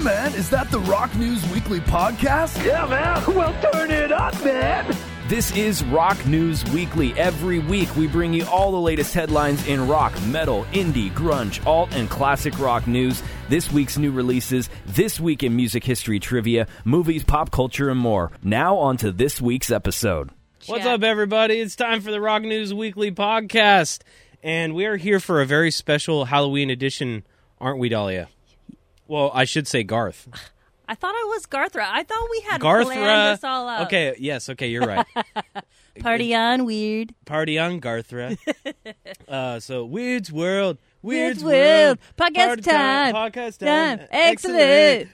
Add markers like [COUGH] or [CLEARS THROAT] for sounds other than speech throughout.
man, is that the Rock News Weekly podcast? Yeah, man. Well, turn it up, man. This is Rock News Weekly. Every week, we bring you all the latest headlines in rock, metal, indie, grunge, alt, and classic rock news. This week's new releases, this week in music history trivia, movies, pop culture, and more. Now, on to this week's episode. What's up, everybody? It's time for the Rock News Weekly podcast. And we are here for a very special Halloween edition, aren't we, Dahlia? Well, I should say Garth. I thought I was Garthra. I thought we had Garthra. planned this all out. Okay, yes, okay, you're right. [LAUGHS] Party on, weird. Party on Garthra. [LAUGHS] uh, so, Weird's World. Weird's, Weird's World. World. Podcast Party time. Podcast time. Time. Excellent.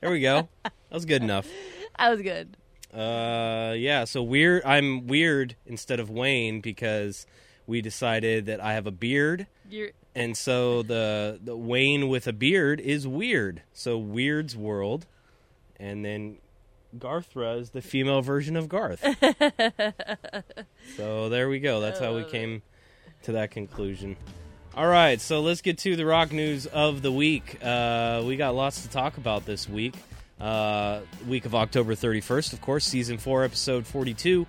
there we go. That was good enough. [LAUGHS] That was good. Uh, yeah. So weird. I'm weird instead of Wayne because we decided that I have a beard, You're and so the the Wayne with a beard is weird. So Weird's World, and then Garthra is the female version of Garth. [LAUGHS] so there we go. That's how we came to that conclusion. All right, so let's get to the rock news of the week. Uh, we got lots to talk about this week. Uh, week of October 31st, of course, season 4, episode 42.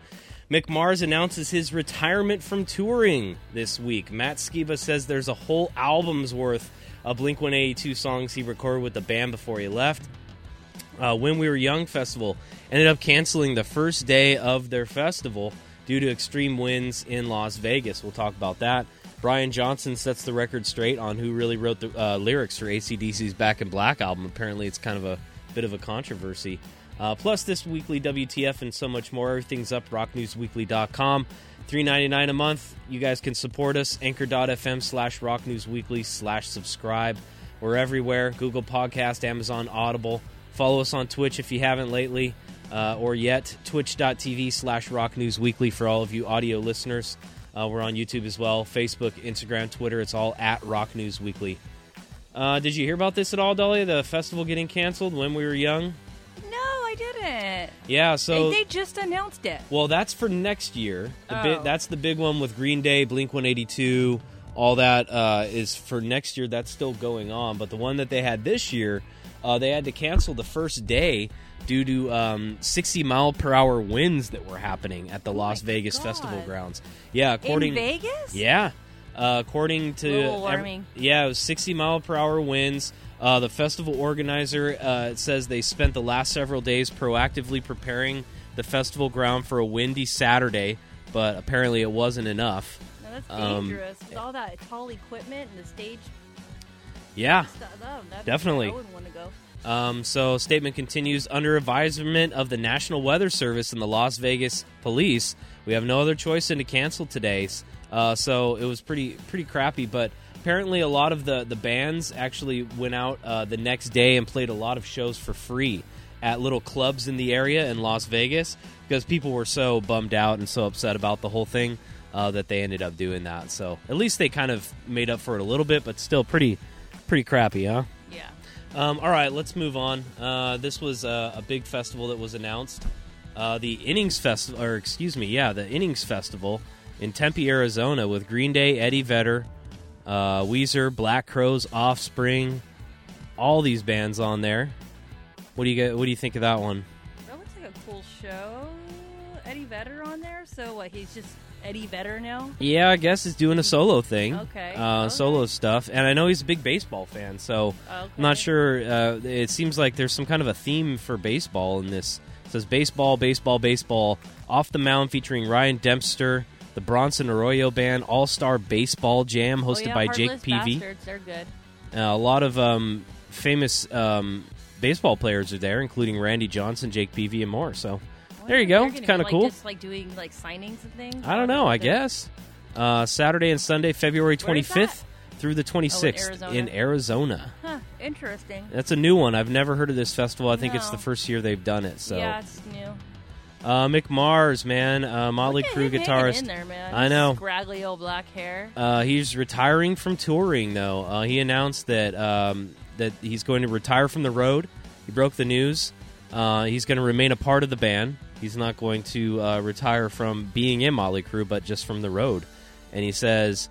Mick Mars announces his retirement from touring this week. Matt Skiba says there's a whole album's worth of Blink 182 songs he recorded with the band before he left. Uh, when We Were Young festival ended up canceling the first day of their festival due to extreme winds in Las Vegas. We'll talk about that. Brian Johnson sets the record straight on who really wrote the uh, lyrics for ACDC's Back in Black album. Apparently, it's kind of a bit of a controversy. Uh, plus, this weekly WTF and so much more. Everything's up, rocknewsweekly.com. Three ninety nine a month. You guys can support us. Anchor.fm slash rocknewsweekly slash subscribe. We're everywhere Google Podcast, Amazon Audible. Follow us on Twitch if you haven't lately uh, or yet. Twitch.tv slash rocknewsweekly for all of you audio listeners. Uh, we're on YouTube as well. Facebook, Instagram, Twitter. It's all at Rock News Weekly. Uh, did you hear about this at all, Dolly? The festival getting canceled when we were young? No, Yeah, so. they, they just announced it. Well, that's for next year. The Oh. bi- that's the big one with Green Day, Blink 182, all that uh, is for next year. That's still going on. But the one that they had this year, uh, they had to cancel the first day due to um, 60 mile per hour winds that were happening at the Las Vegas God. festival grounds. Yeah, according In Vegas? yeah, uh, according to Global ev- warming. yeah, it was 60 mile per hour winds. Uh, the festival organizer uh, says they spent the last several days proactively preparing the festival ground for a windy Saturday, but apparently it wasn't enough. No, that's Um, dangerous. With all that tall equipment and the stage Yeah. stuff. That'd- Definitely. I wouldn't want to go. Um, so statement continues under advisement of the National Weather Service and the Las Vegas Police. We have no other choice than to cancel today. Uh, so it was pretty pretty crappy, but apparently a lot of the the bands actually went out uh, the next day and played a lot of shows for free at little clubs in the area in Las Vegas because people were so bummed out and so upset about the whole thing uh, that they ended up doing that. So at least they kind of made up for it a little bit, but still pretty pretty crappy, huh? Yeah. Um, all right, let's move on. Uh, this was uh, a big festival that was announced. Uh, the Innings Festival, or excuse me, yeah, the Innings Festival in Tempe, Arizona, with Green Day, Eddie Vedder, uh, Weezer, Black Crowes, Offspring, all these bands on there. What do you get? What do you think of that one? That looks like a cool show. Eddie Vedder on there. So what? He's just Eddie Vedder now. Yeah, I guess he's doing a solo thing. [LAUGHS] Okay, Uh, okay. Solo stuff, and I know he's a big baseball fan, so Okay. I'm not sure. Uh, it seems like there's some kind of a theme for baseball in this. It says baseball, baseball, baseball. Off the mound featuring Ryan Dempster, the Bronson Arroyo Band, All Star Baseball Jam Oh, hosted yeah, by Jake Peavy. Bastards, They're good. Uh, a lot of um, famous um, baseball players are there, including Randy Johnson, Jake Peavy, and more. So there you go. It's kind of like, cool. Just like doing like signings and things. I don't know. I guess uh, Saturday and Sunday, February 25th through the 26th Arizona? in Arizona. Huh, interesting. That's a new one. I've never heard of this festival. I think it's the first year they've done it. So, Yeah, it's new. Uh, Mick Mars, man, uh, Motley Crue guitarist. there. I know. Scraggly old black hair. Uh, he's retiring from touring, though. Uh, he announced that um, that he's going to retire from the road. He broke the news. Uh, he's going to remain a part of the band. He's not going to uh, retire from being in Motley Crue, but just from the road. And he says,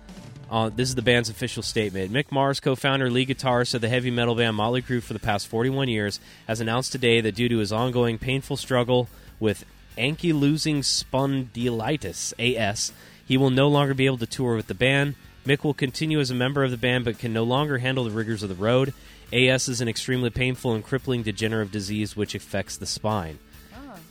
Uh, this is the band's official statement. Mick Mars, co-founder, lead guitarist of the heavy metal band Motley Crue for the past 41 years, has announced today that due to his ongoing painful struggle with ankylosing spondylitis (AS), he will no longer be able to tour with the band. Mick will continue as a member of the band, but can no longer handle the rigors of the road. AS is an extremely painful and crippling degenerative disease which affects the spine.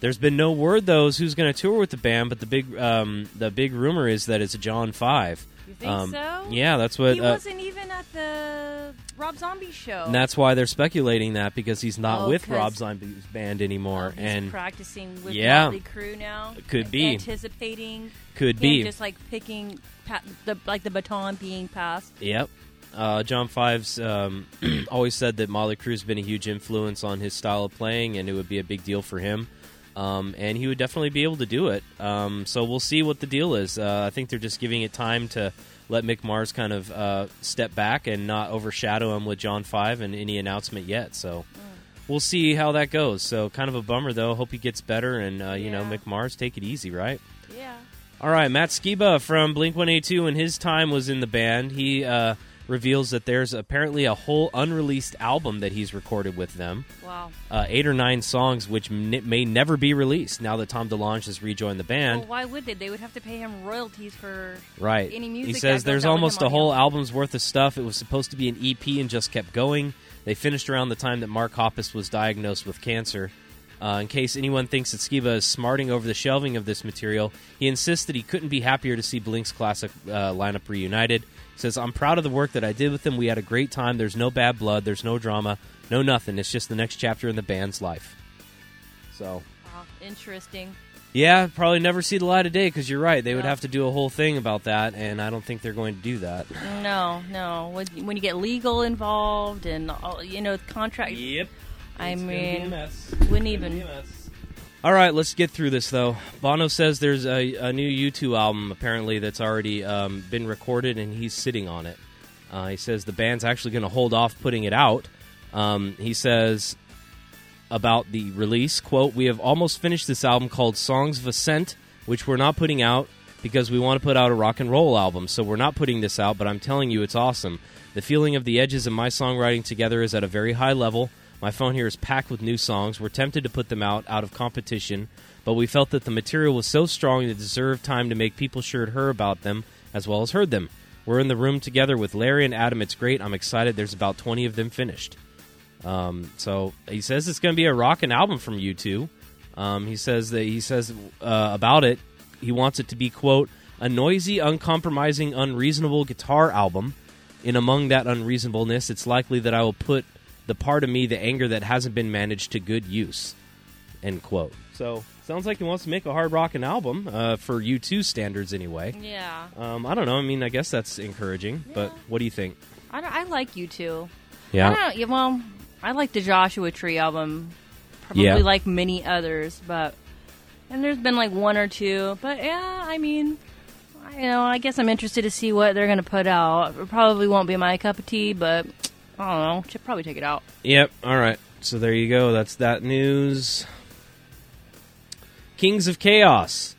There's been no word though who's going to tour with the band, but the big um, the big rumor is that it's John Five. You think Um, so? Yeah, that's what. He uh, wasn't even at the Rob Zombie show. and that's why they're speculating that because he's not Oh, with Rob Zombie's band anymore, Oh, he's and practicing with Yeah. Motley Crue now. Could be. anticipating. could be. just like picking pa- the like the baton being passed. Yep. Uh, John Fives um, [CLEARS THROAT] always said that Motley Crue's been a huge influence on his style of playing, and it would be a big deal for him. Um, and he would definitely be able to do it. Um, so we'll see what the deal is. Uh, I think they're just giving it time to let Mick Mars kind of uh, step back and not overshadow him with John Five and any announcement yet. So we'll see how that goes. So kind of a bummer though. Hope he gets better, and uh, you know, Mick Mars, take it easy, right? Yeah. All right, Matt Skiba from Blink 182 and his time was in the band. He uh, reveals that there's apparently a whole unreleased album that he's recorded with them. Wow. Uh, eight or nine songs which n- may never be released now that Tom DeLonge has rejoined the band. well, why would they? They would have to pay him royalties for right. any he music that says there's almost a whole album's worth of stuff. It was supposed to be an EP and just kept going. They finished around the time that Mark Hoppus was diagnosed with cancer. Uh, in case anyone thinks that Skiba is smarting over the shelving of this material, he insists that he couldn't be happier to see Blink's classic uh, lineup reunited. He says, I'm proud of the work that I did with them. We had a great time. There's no bad blood. There's no drama. No nothing. It's just the next chapter in the band's life. So, Wow, interesting. yeah, probably never see the light of day because you're right. They would have to do a whole thing about that, and I don't think they're going to do that. No, no. When, when you get legal involved and all, you know contract, Yep. I mean, mess. wouldn't even. All right, let's get through this though. Bono says there's a, a new U2 album apparently that's already um, been recorded and he's sitting on it. Uh, he says the band's actually going to hold off putting it out. Um, he says about the release, quote, "We have almost finished this album called Songs of Ascent, which we're not putting out because we want to put out a rock and roll album. So we're not putting this out, but I'm telling you it's awesome. The feeling of the edges of my songwriting together is at a very high level. My phone here is packed with new songs. We're tempted to put them out out of competition, but we felt that the material was so strong that it deserved time to make people sure to hear about them as well as heard them. We're in the room together with Larry and Adam. It's great. I'm excited. There's about 20 of them finished. Um, so he says it's going to be a rockin' album from U2. Um, he says that he says uh, about it. He wants it to be quote a noisy, uncompromising, unreasonable guitar album. In among that unreasonableness, it's likely that I will put the part of me, the anger that hasn't been managed, to good use. End quote. So sounds like he wants to make a hard rockin' album uh, for U2 standards, anyway. Yeah, Um, I don't know. I mean, I guess that's encouraging. But what do you think? I, don't- I like U2. I Yeah. don't, well, I like the Joshua Tree album, probably Yeah. like many others, but and there's been like one or two, but yeah, I mean, I, you know, I guess I'm interested to see what they're gonna put out. It probably won't be my cup of tea, but I don't know. Should probably take it out. Yep. All right. So there you go. That's that news. Kings of Chaos.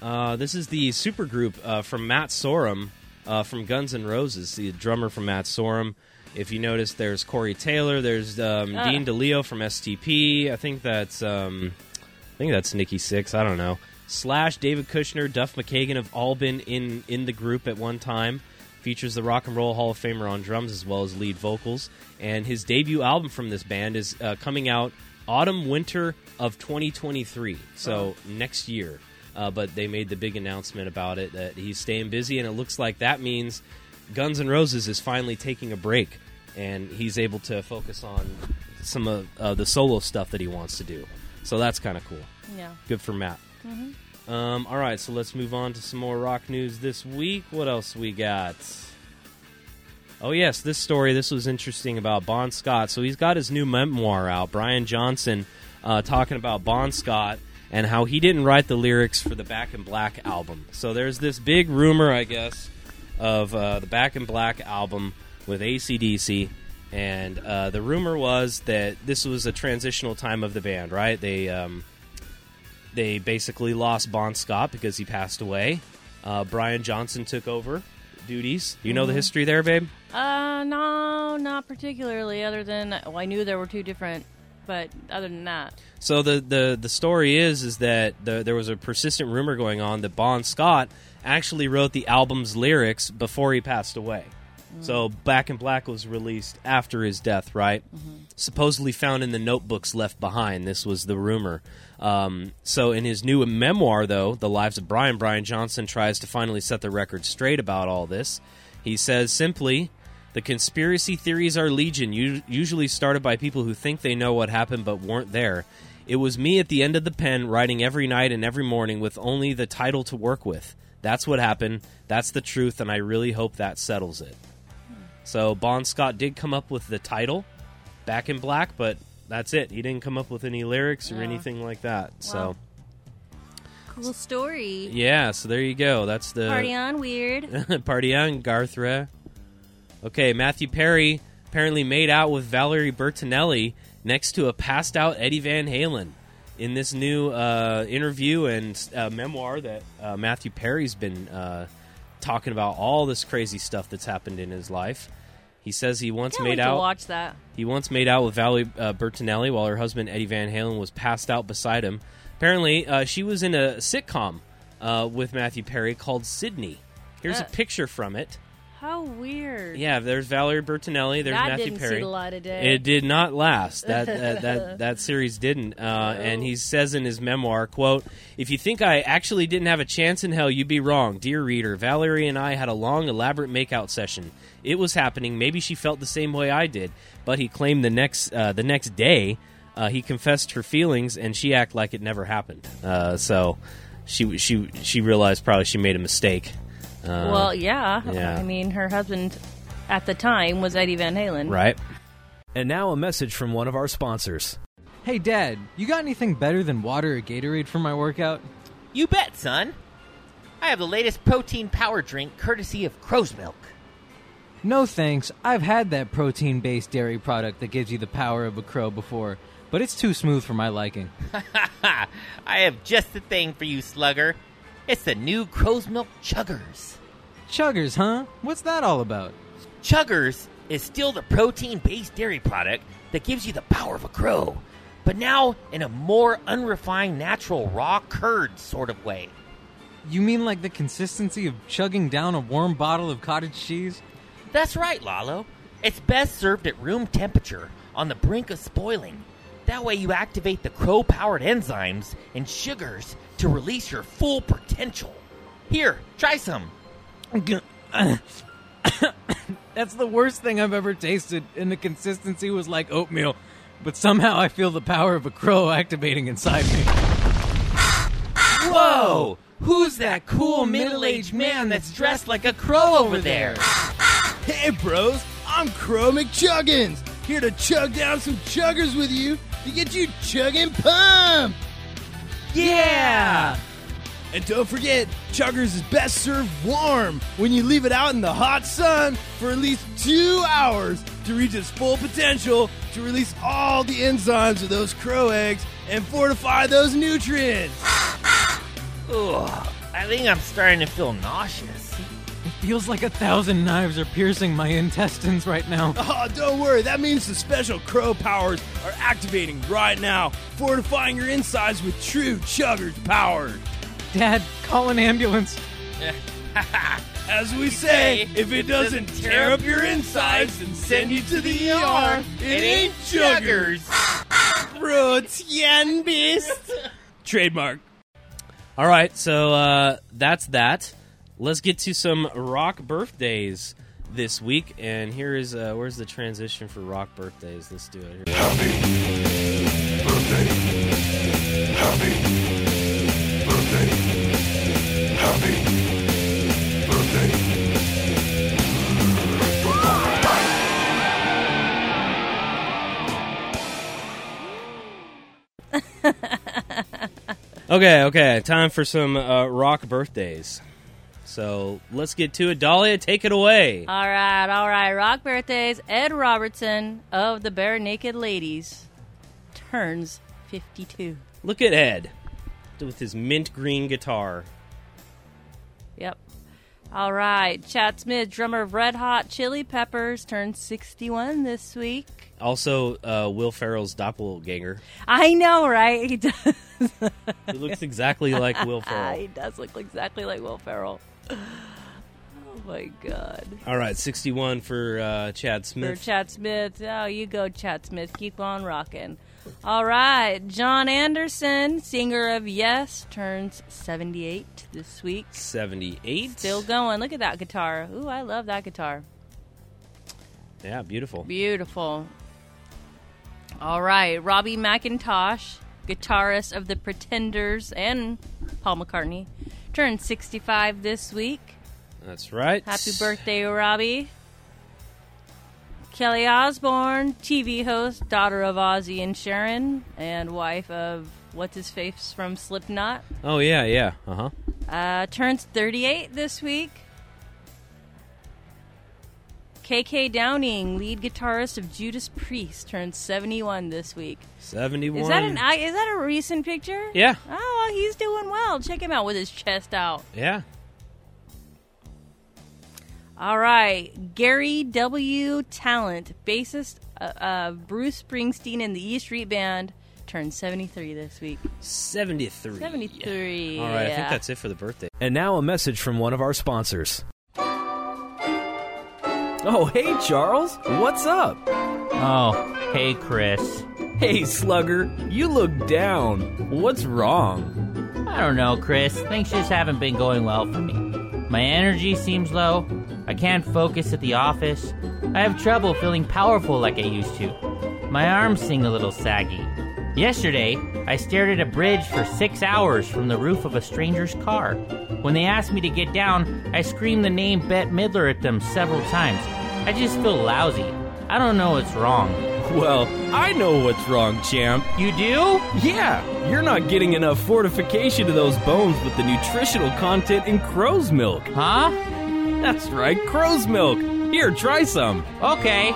Uh, this is the supergroup uh, from Matt Sorum uh, from Guns N' Roses, the drummer from Matt Sorum. If you notice, there's Corey Taylor. There's um, Ah. Dean DeLeo from STP. I think that's um, I think that's Nikki Sixx. I don't know. Slash David Kushner, Duff McKagan have all been in in the group at one time. Features the Rock and Roll Hall of Famer on drums as well as lead vocals. And his debut album from this band is uh, coming out autumn winter of 2023. So next year. Uh, but they made the big announcement about it that he's staying busy, and it looks like that means Guns N' Roses is finally taking a break, and he's able to focus on some of uh, the solo stuff that he wants to do. So that's kind of cool. Yeah. Good for Matt. Um, all right, so let's move on to some more rock news this week. What else we got? Oh yes, this story. This was interesting about Bon Scott. So he's got his new memoir out. Brian Johnson uh, talking about Bon Scott and how he didn't write the lyrics for the Back in Black album. So there's this big rumor, I guess, of uh, the Back in Black album with ACDC. And uh, the rumor was that this was a transitional time of the band, right? They um, they basically lost Bon Scott because he passed away. Uh, Brian Johnson took over duties. You know the history there, babe? Uh, no, not particularly. Other than well, I knew there were two different, but other than that, So the the the story is is that the, there was a persistent rumor going on that Bon Scott actually wrote the album's lyrics before he passed away. So Back in Black was released after his death, right? Supposedly found in the notebooks left behind. This was the rumor. Um, so in his new memoir, though, The Lives of Brian, Brian Johnson tries to finally set the record straight about all this. He says simply, the conspiracy theories are legion, usually started by people who think they know what happened but weren't there. It was me at the end of the pen, writing every night and every morning with only the title to work with. That's what happened. That's the truth, and I really hope that settles it. So Bon Scott did come up with the title, Back in Black, but that's it. He didn't come up with any lyrics or Yeah. anything like that. So cool story. yeah, so there you go. That's the Party on, weird. [LAUGHS] Party on, Garthra. Okay, Matthew Perry apparently made out with Valerie Bertinelli next to a passed out Eddie Van Halen in this new uh, interview and uh, memoir that uh, Matthew Perry's been uh, talking about all this crazy stuff that's happened in his life. He says he once made out. watch that. He once made out with Valerie uh, Bertinelli while her husband Eddie Van Halen was passed out beside him. Apparently, uh, she was in a sitcom uh, with Matthew Perry called Sydney. Here's Uh. a picture from it. How weird. Yeah, there's Valerie Bertinelli. There's that Matthew didn't Perry. see the light of day. It did not last. That [LAUGHS] that, that that series didn't. Uh, and he says in his memoir, "quote If you think I actually didn't have a chance in hell, you'd be wrong, dear reader. Valerie and I had a long, elaborate makeout session. It was happening. Maybe she felt the same way I did. But he claimed the next uh, the next day, uh, he confessed her feelings, and she acted like it never happened. Uh, so she she she realized probably she made a mistake. Uh, well, yeah. yeah. I mean, her husband at the time was Eddie Van Halen. right. And now a message from one of our sponsors. Hey, Dad, you got anything better than water or Gatorade for my workout? You bet, son. I have the latest protein power drink courtesy of Crow's Milk. No thanks. I've had that protein based dairy product that gives you the power of a crow before, but it's too smooth for my liking. Ha! [LAUGHS] I have just the thing for you, slugger. It's the new Crow's Milk Chuggers. Chuggers, huh? What's that all about? Chuggers is still the protein based dairy product that gives you the power of a crow, but now in a more unrefined, natural, raw curd sort of way. You mean like the consistency of chugging down a warm bottle of cottage cheese? That's right, Lalo. It's best served at room temperature on the brink of spoiling. That way, you activate the crow powered enzymes and sugars to release your full potential. Here, try some. [COUGHS] That's the worst thing I've ever tasted, and the consistency was like oatmeal. But somehow I feel the power of a crow activating inside me. [SIGHS] Whoa! Who's that cool middle aged man that's dressed like a crow over there? [SIGHS] Hey, bros, I'm Crow McChuggins, here to chug down some chuggers with you to get you chugging pumped. Yeah! And don't forget, chuggers is best served warm when you leave it out in the hot sun for at least two hours to reach its full potential to release all the enzymes of those crow eggs and fortify those nutrients. [SIGHS] Ugh, I think I'm starting to feel nauseous. Feels like a thousand knives are piercing my intestines right now. [LAUGHS] Oh, don't worry. That means the special crow powers are activating right now, fortifying your insides with true chuggers power. Dad, call an ambulance. [LAUGHS] As we say, if it doesn't tear up your insides and send you to the ER, it ain't chuggers. Protein beast. [LAUGHS] Trademark. All right, so uh, that's that. Let's get to some rock birthdays this week, and here is uh, where's the transition for rock birthdays? Let's do it. Here. Happy birthday! Happy birthday! Happy birthday! [LAUGHS] okay, okay, time for some uh, rock birthdays. So let's get to it. Dahlia, take it away. All right, all right. Rock birthdays. Ed Robertson of the Barenaked Ladies turns 52. Look at Ed with his mint green guitar. Yep. All right, Chad Smith, drummer of Red Hot Chili Peppers, turned 61 this week. Also, uh, Will Ferrell's doppelganger. I know, right? He does. He looks exactly like Will [LAUGHS] Ferrell. he does look exactly like Will Ferrell. Oh my god. All right, 61 for uh, Chad Smith. For Chad Smith. Oh, you go, Chad Smith. Keep on rocking. All right, Jon Anderson, singer of Yes, turns 78 this week. 78. Still going. Look at that guitar. Ooh, I love that guitar. Yeah, beautiful. Beautiful. All right, Robbie McIntosh, guitarist of the Pretenders and Paul McCartney, turned 65 this week. That's right. Happy birthday, Robbie. Kelly Osbourne, TV host, daughter of Ozzy and Sharon, and wife of what's his face from Slipknot, Oh, yeah, yeah. Uh huh. uh, turns 38 this week. KK Downing, lead guitarist of Judas Priest, turned 71 this week. 71. Is that an I- is that a recent picture? Yeah, Oh, well, he's doing well. Check him out with his chest out. yeah. All right, Garry W. Tallent, bassist uh, uh, Bruce Springsteen and the E Street Band, turned 73 this week. 73. 73. All right, I think that's it for the birthday. And now a message from one of our sponsors. Oh, hey, Charles. What's up? Oh, hey, Chris. Hey, Slugger. You look down. What's wrong? I don't know, Chris. Things just haven't been going well for me. My energy seems low. I can't focus at the office. I have trouble feeling powerful like I used to. My arms seem a little saggy. Yesterday, I stared at a bridge for six hours from the roof of a stranger's car. When they asked me to get down, I screamed the name Bette Midler at them several times. I just feel lousy. I don't know what's wrong. Well, I know what's wrong, champ. You do? Yeah, you're not getting enough fortification to those bones with the nutritional content in crow's milk. Huh? That's right, crow's milk. Here, try some. Okay.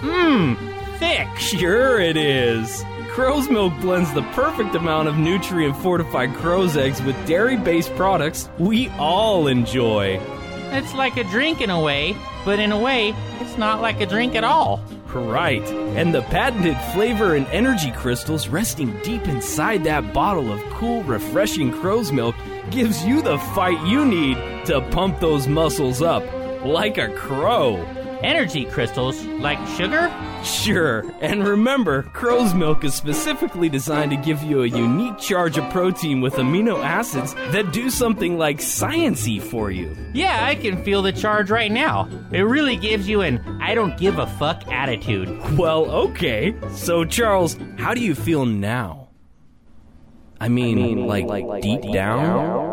Mmm, thick. Sure it is. Crow's milk blends the perfect amount of nutrient fortified crow's eggs with dairy based products we all enjoy. It's like a drink in a way, but in a way, it's not like a drink at all. Right. And the patented flavor and energy crystals resting deep inside that bottle of cool, refreshing crow's milk gives you the fight you need to pump those muscles up like a crow. Energy crystals, like sugar? Sure, and remember, crow's milk is specifically designed to give you a unique charge of protein with amino acids that do something like sciency for you. Yeah, I can feel the charge right now. It really gives you an I don't give a fuck attitude. Well, okay. So, Charles, how do you feel now? I mean, like, deep, down?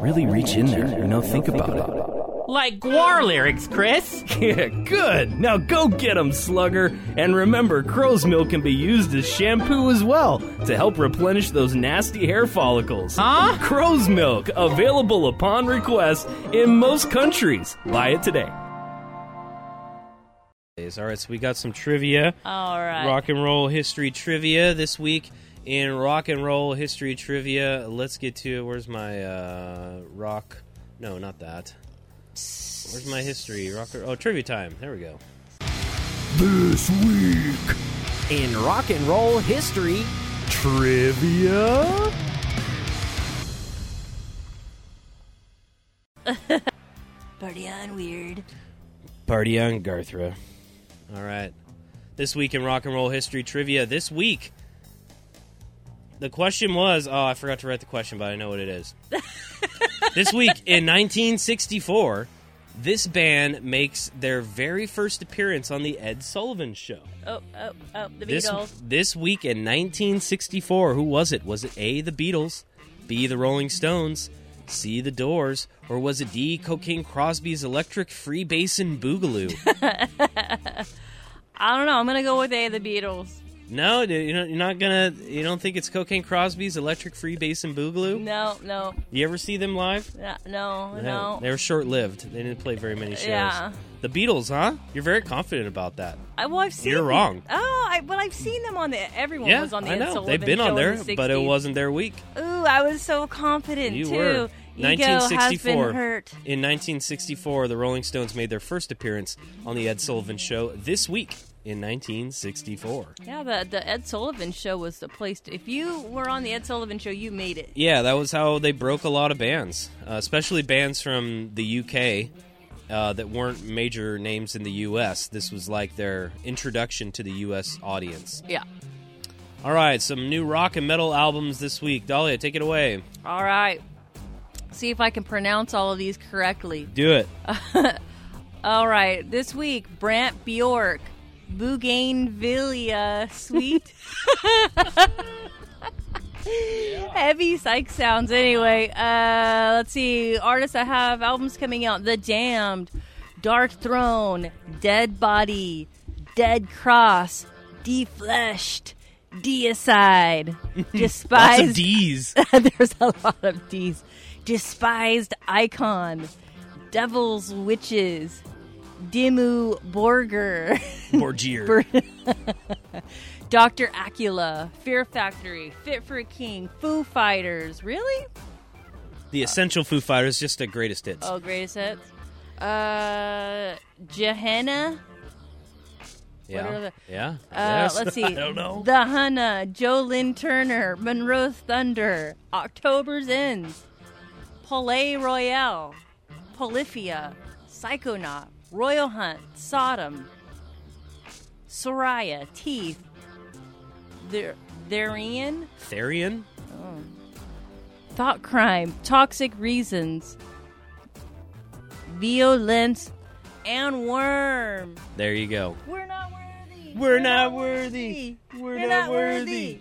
Really reach in there, you know, think about it. Like Gwar lyrics, Chris. [LAUGHS] Yeah, good. Now go get 'em, slugger. And remember, crow's milk can be used as shampoo as well to help replenish those nasty hair follicles. Huh? Crow's milk, available upon request in most countries. Buy it today. All right, so we got some trivia. All right. Rock and roll history trivia this week in rock and roll history trivia. Let's get to where's my uh, rock? No, not that. Where's my history? Rock. Oh, trivia time. There we go. This week In rock and roll history, trivia. [LAUGHS] Party on weird. Party on Garthra. All right. This week in rock and roll history trivia. This week, the question was oh, I forgot to write the question, but I know what it is. [LAUGHS] this week in 1964, this band makes their very first appearance on the Ed Sullivan Show. Oh, oh, oh, the This, Beatles. this week in 1964, who was it? Was it A, the Beatles, B, the Rolling Stones, C, the Doors, or was it D, Cocaine Crosby's Electric Free Basin Boogaloo? [LAUGHS] I don't know. I'm gonna go with A, the Beatles. No, you're not, you're not gonna. You don't think it's Cocaine Crosby's Electric Free Basin Boogaloo? No, no, You ever see them live? no, no. no. They were short lived. They didn't play very many shows. Yeah. The Beatles, huh? You're very confident about that. I, well, I've seen. You're wrong. Oh, I, well, I've seen them on the. Everyone yeah, was on the I know. They've been on there, the but it wasn't their week. Ooh, I was so confident You too. were. Ego has 1964. been hurt. In 1964, the Rolling Stones made their first appearance on the Ed Sullivan Show this week in 1964. Yeah, the the Ed Sullivan Show was the place. To, if you were on the Ed Sullivan Show, you made it. Yeah, that was how they broke a lot of bands, uh, especially bands from the UK uh, that weren't major names in the US. This was like their introduction to the US audience. Yeah. All right, some new rock and metal albums this week. Dahlia, take it away. All right. See if I can pronounce all of these correctly. Do it. [LAUGHS] All right. This week, Brant Bjork, Bougainvillea Suite. Heavy psych sounds. Anyway, uh, let's see. Artists that have albums coming out: The Damned, Darkthrone, Dead Body, Dead Cross, Defleshed, Deicide, [LAUGHS] despised Lots of D's. [LAUGHS] There's a lot of D's. Despised Icon, Devil's Witches, Dimmu Borger, Borgier. [LAUGHS] Dr. Acula, Fear Factory, Fit for a King, Foo Fighters. Really? the Essential Foo Fighters, just the greatest hits. Oh, greatest hits. Uh, Gehenna. yeah. the- yeah. Uh, Yes. Let's [LAUGHS] see. I don't know. The Hunna, Joe Lynn Turner, Monroe Thunder, October's Ends, Palais Royale, Polyphia, Psychonaut, Royal Hunt, Sodom, Soraya, Teeth, Ther- Therian, Therian? Oh. Thought Crime, Toxic Reasons, Violence, and Worm. There you go. We're not worthy. We're not worthy. We're We're not not worthy.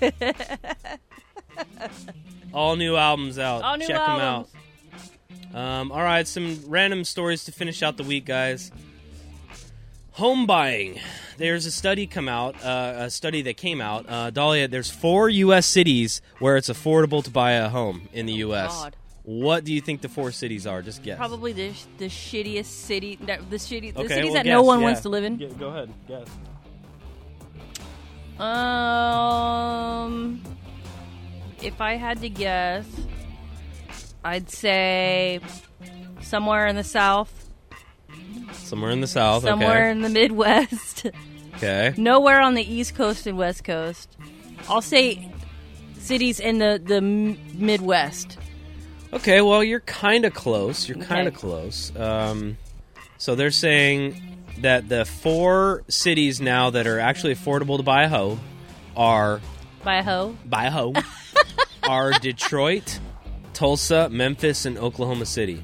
worthy. [LAUGHS] All new albums out. All new Check them out. Albums. Um, all right, some random stories to finish out the week, guys. Home buying. There's a study come out, uh, a study that came out. Uh, Dahlia, there's four U.S. cities where it's affordable to buy a home in the U.S. Oh, God. What do you think the four cities are? Just guess. Probably the the shittiest city, the the shitty, the Okay, cities well, that guess, no one yeah. wants to live in. G- go ahead, guess. Um, if I had to guess, I'd say somewhere in the south, Somewhere in the south. somewhere okay. in the Midwest, Okay. [LAUGHS] nowhere on the East Coast and West Coast. I'll say cities in the the M- Midwest. Okay, well, you're kind of close. You're kind of Okay. close. Um, so they're saying that the four cities now that are actually affordable to buy a home are By a hoe. buy a home [LAUGHS] are Detroit, Tulsa, Memphis, and Oklahoma City.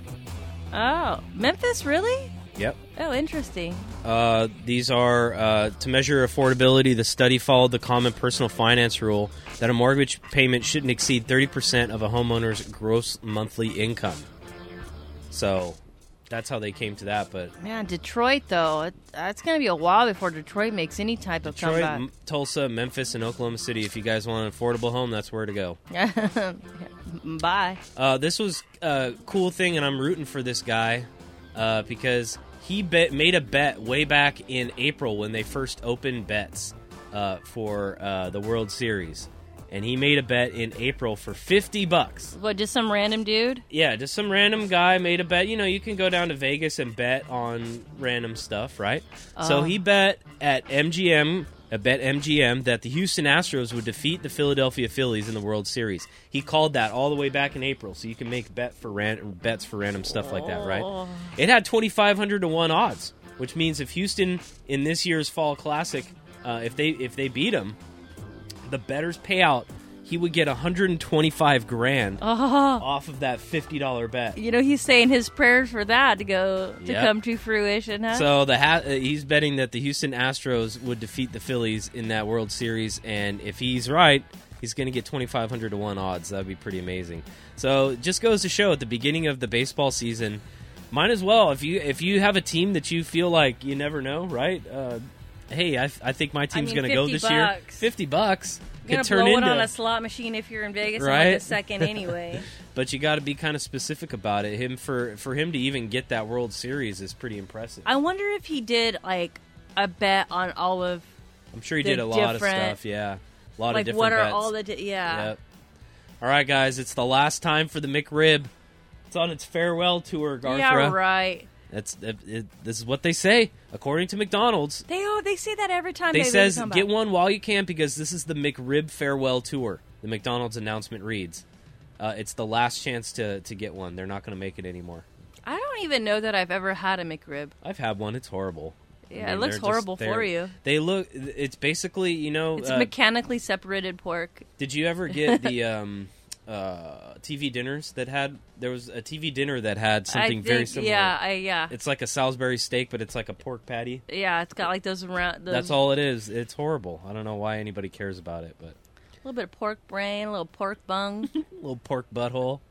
Oh, Memphis, really? Yep. Oh, interesting. Uh, these are uh, to measure affordability. The study followed the common personal finance rule that a mortgage payment shouldn't exceed thirty percent of a homeowner's gross monthly income. So that's how they came to that. But Man, Detroit though, it, it's gonna be a while before Detroit makes any type of Detroit, comeback. M- Tulsa, Memphis, and Oklahoma City. If you guys want an affordable home, that's where to go. [LAUGHS] Bye. Uh, this was a cool thing, and I'm rooting for this guy uh, because he bet, made a bet way back in April when they first opened bets uh, for uh, the World Series, and he made a bet in April for 50 bucks. What? Just some random dude? Yeah, just some random guy made a bet. You know, you can go down to Vegas and bet on random stuff, right? So Oh. he bet at MGM, a bet MGM that the Houston Astros would defeat the Philadelphia Phillies in the World Series. He called that all the way back in April, so you can make bet for ran- bets for random stuff like that, right? It had 2500 to 1 odds, which means if Houston in this year's Fall Classic, uh, if they if they beat them, the bettor's payout, he would get 125 grand Oh, off of that fifty dollar bet. you know he's saying his prayers for that to go to Yep. come to fruition, huh? So the ha- uh, he's betting that the Houston Astros would defeat the Phillies in that World Series, and if he's right, he's going to get twenty five hundred to one odds. That'd be pretty amazing. So it just goes to show at the beginning of the baseball season, might as well if you if you have a team that you feel like you never know, right? Uh, hey, I, I think my team's mean, going to go 50 this year. Fifty bucks could turn blow into it on a slot machine if you're in Vegas in like a second [LAUGHS] anyway. but you got to be kind of specific about it. Him for for him to even get that World Series is pretty impressive. I wonder if he did like a bet on all of I'm sure he did a lot of stuff. Yeah, a lot like of different what are bets. all the di- yeah. Yep. All right, guys, it's the last time for the McRib. It's on its farewell tour, Garthra. Yeah, right. That's it, it, this is what they say according to McDonald's. They oh they say that every time They they says get one while you can because this is the McRib farewell tour. The McDonald's announcement reads, uh, "It's the last chance to to get one. They're not going to make it anymore." I don't even know that I've ever had a McRib. I've had one. It's horrible. I Yeah, mean, it looks they're just- horrible for you. They look. It's basically you know. It's uh, mechanically separated pork. Did you ever get [LAUGHS] the um, uh, TV dinners that had? There was a TV dinner that had something think, very similar. Yeah, I yeah. It's like a Salisbury steak, but it's like a pork patty. yeah, it's got like those round. Those, That's all it is. It's horrible. I don't know why anybody cares about it, but A little bit of pork brain, a little pork bung. a [LAUGHS] little pork butthole. [LAUGHS]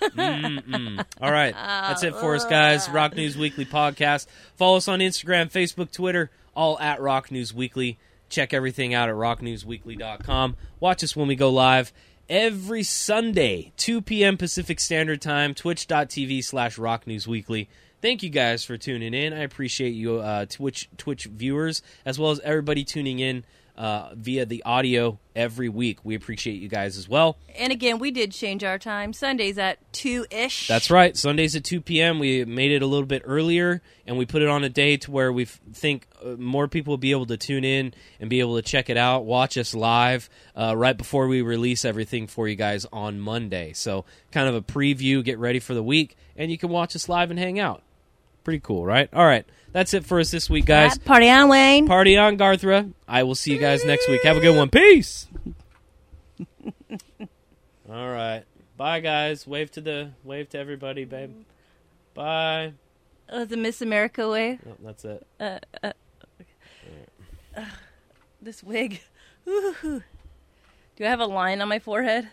Mm-mm. All right, that's it for us, guys. Rock News Weekly podcast. Follow us on Instagram, Facebook, Twitter, all at Rock News Weekly. Check everything out at rocknewsweekly.com. Watch us when we go live every Sunday, 2 p.m. Pacific Standard Time, twitch.tv slash Rock News Weekly. Thank you guys for tuning in. I appreciate you, uh, Twitch Twitch viewers, as well as everybody tuning in uh, via the audio every week. We appreciate you guys as well. and again, we did change our time. Sundays at two ish. That's right. Sundays at 2 p.m. We made it a little bit earlier, and we put it on a day to where we think uh, more people will be able to tune in and be able to check it out, watch us live uh, right before we release everything for you guys on Monday. So, kind of a preview, get ready for the week, and you can watch us live and hang out. Pretty cool, right? All right. That's it for us this week, guys. Party on, Wayne. Party on, Garthra. I will see you guys next week. Have a good one. Peace. [LAUGHS] All right. Bye, guys. Wave to the wave to everybody, babe. Bye. Oh, the Miss America way. No, that's it. Uh, uh, uh, this wig. Ooh. [LAUGHS] Do I have a line on my forehead?